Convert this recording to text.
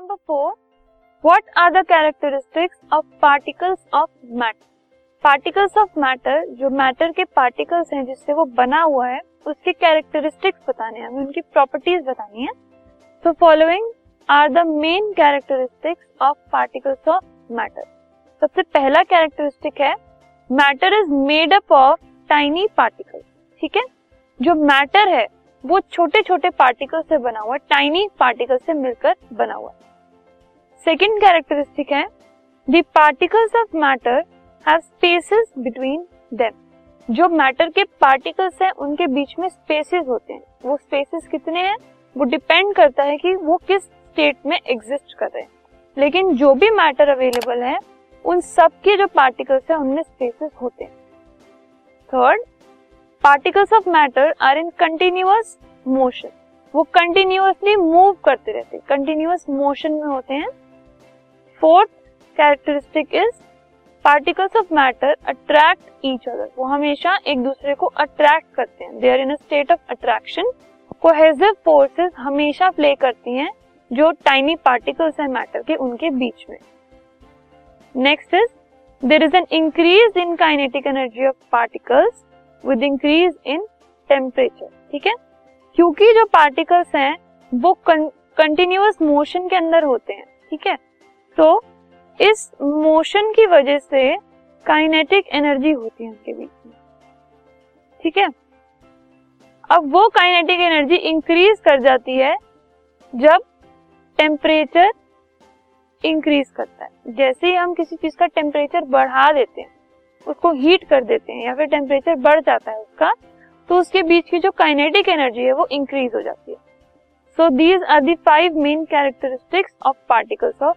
number four. What are the characteristics of particles of matter? Particles of matter जो matter के particles हैं, जिससे वो बना हुआ है, उसकी कैरेक्टरिस्टिक्स बताने हैं, हमें उनकी प्रॉपर्टीज़ बतानी है तो following are the main characteristics of particles of matter सबसे पहला कैरेक्टरिस्टिक है matter is made up of tiny particles ठीक है जो मैटर है, वो छोटे छोटे पार्टिकल से बना हुआ टाइनी पार्टिकल से मिलकर बना हुआ सेकेंड कैरेक्टरिस्टिक है, the particles of matter have spaces between them. जो मैटर के पार्टिकल्स हैं, उनके बीच में स्पेसेस होते हैं। वो स्पेसेस कितने हैं? वो डिपेंड करता है कि वो किस स्टेट में एग्जिस्ट कर रहे हैं। लेकिन जो भी मैटर अवेलेबल है, उन सब के जो पार्टिकल्स हैं, उनमें स्पेसेस होते हैं। Third, particles of matter are in continuous motion. वो कंटिन्यूअसली मूव करते रहते हैं। कंटिन्यूअस मोशन में होते हैं। Fourth characteristic is particles of matter attract each other वो हमेशा एक दूसरे को अट्रैक्ट करते हैं. They are in state of attraction cohesive forces हमेशा प्ले करती हैं जो टाइनी पार्टिकल्स हैं मैटर के उनके बीच में. Next is there is an increase in kinetic energy of particles with increase in temperature ठीक है? क्योंकि जो पार्टिकल्स हैं, वो कंटिन्यूअस मोशन के अंदर होते हैं. ठीक है? तो इस मोशन की वजह से काइनेटिक एनर्जी होती है उनके बीच में। ठीक है? अब वो काइनेटिक एनर्जी इंक्रीज कर जाती है जब टेम्परेचर इंक्रीज करता है। जैसे ही हम किसी चीज़ का टेम्परेचर बढ़ा देते हैं, उसको हीट कर देते हैं या फिर टेम्परेचर बढ़ जाता है उसका तो उसके बीच की जो काइनेटिक एनर्जी है वो इंक्रीज हो जाती है। So these are the five main characteristics of particles of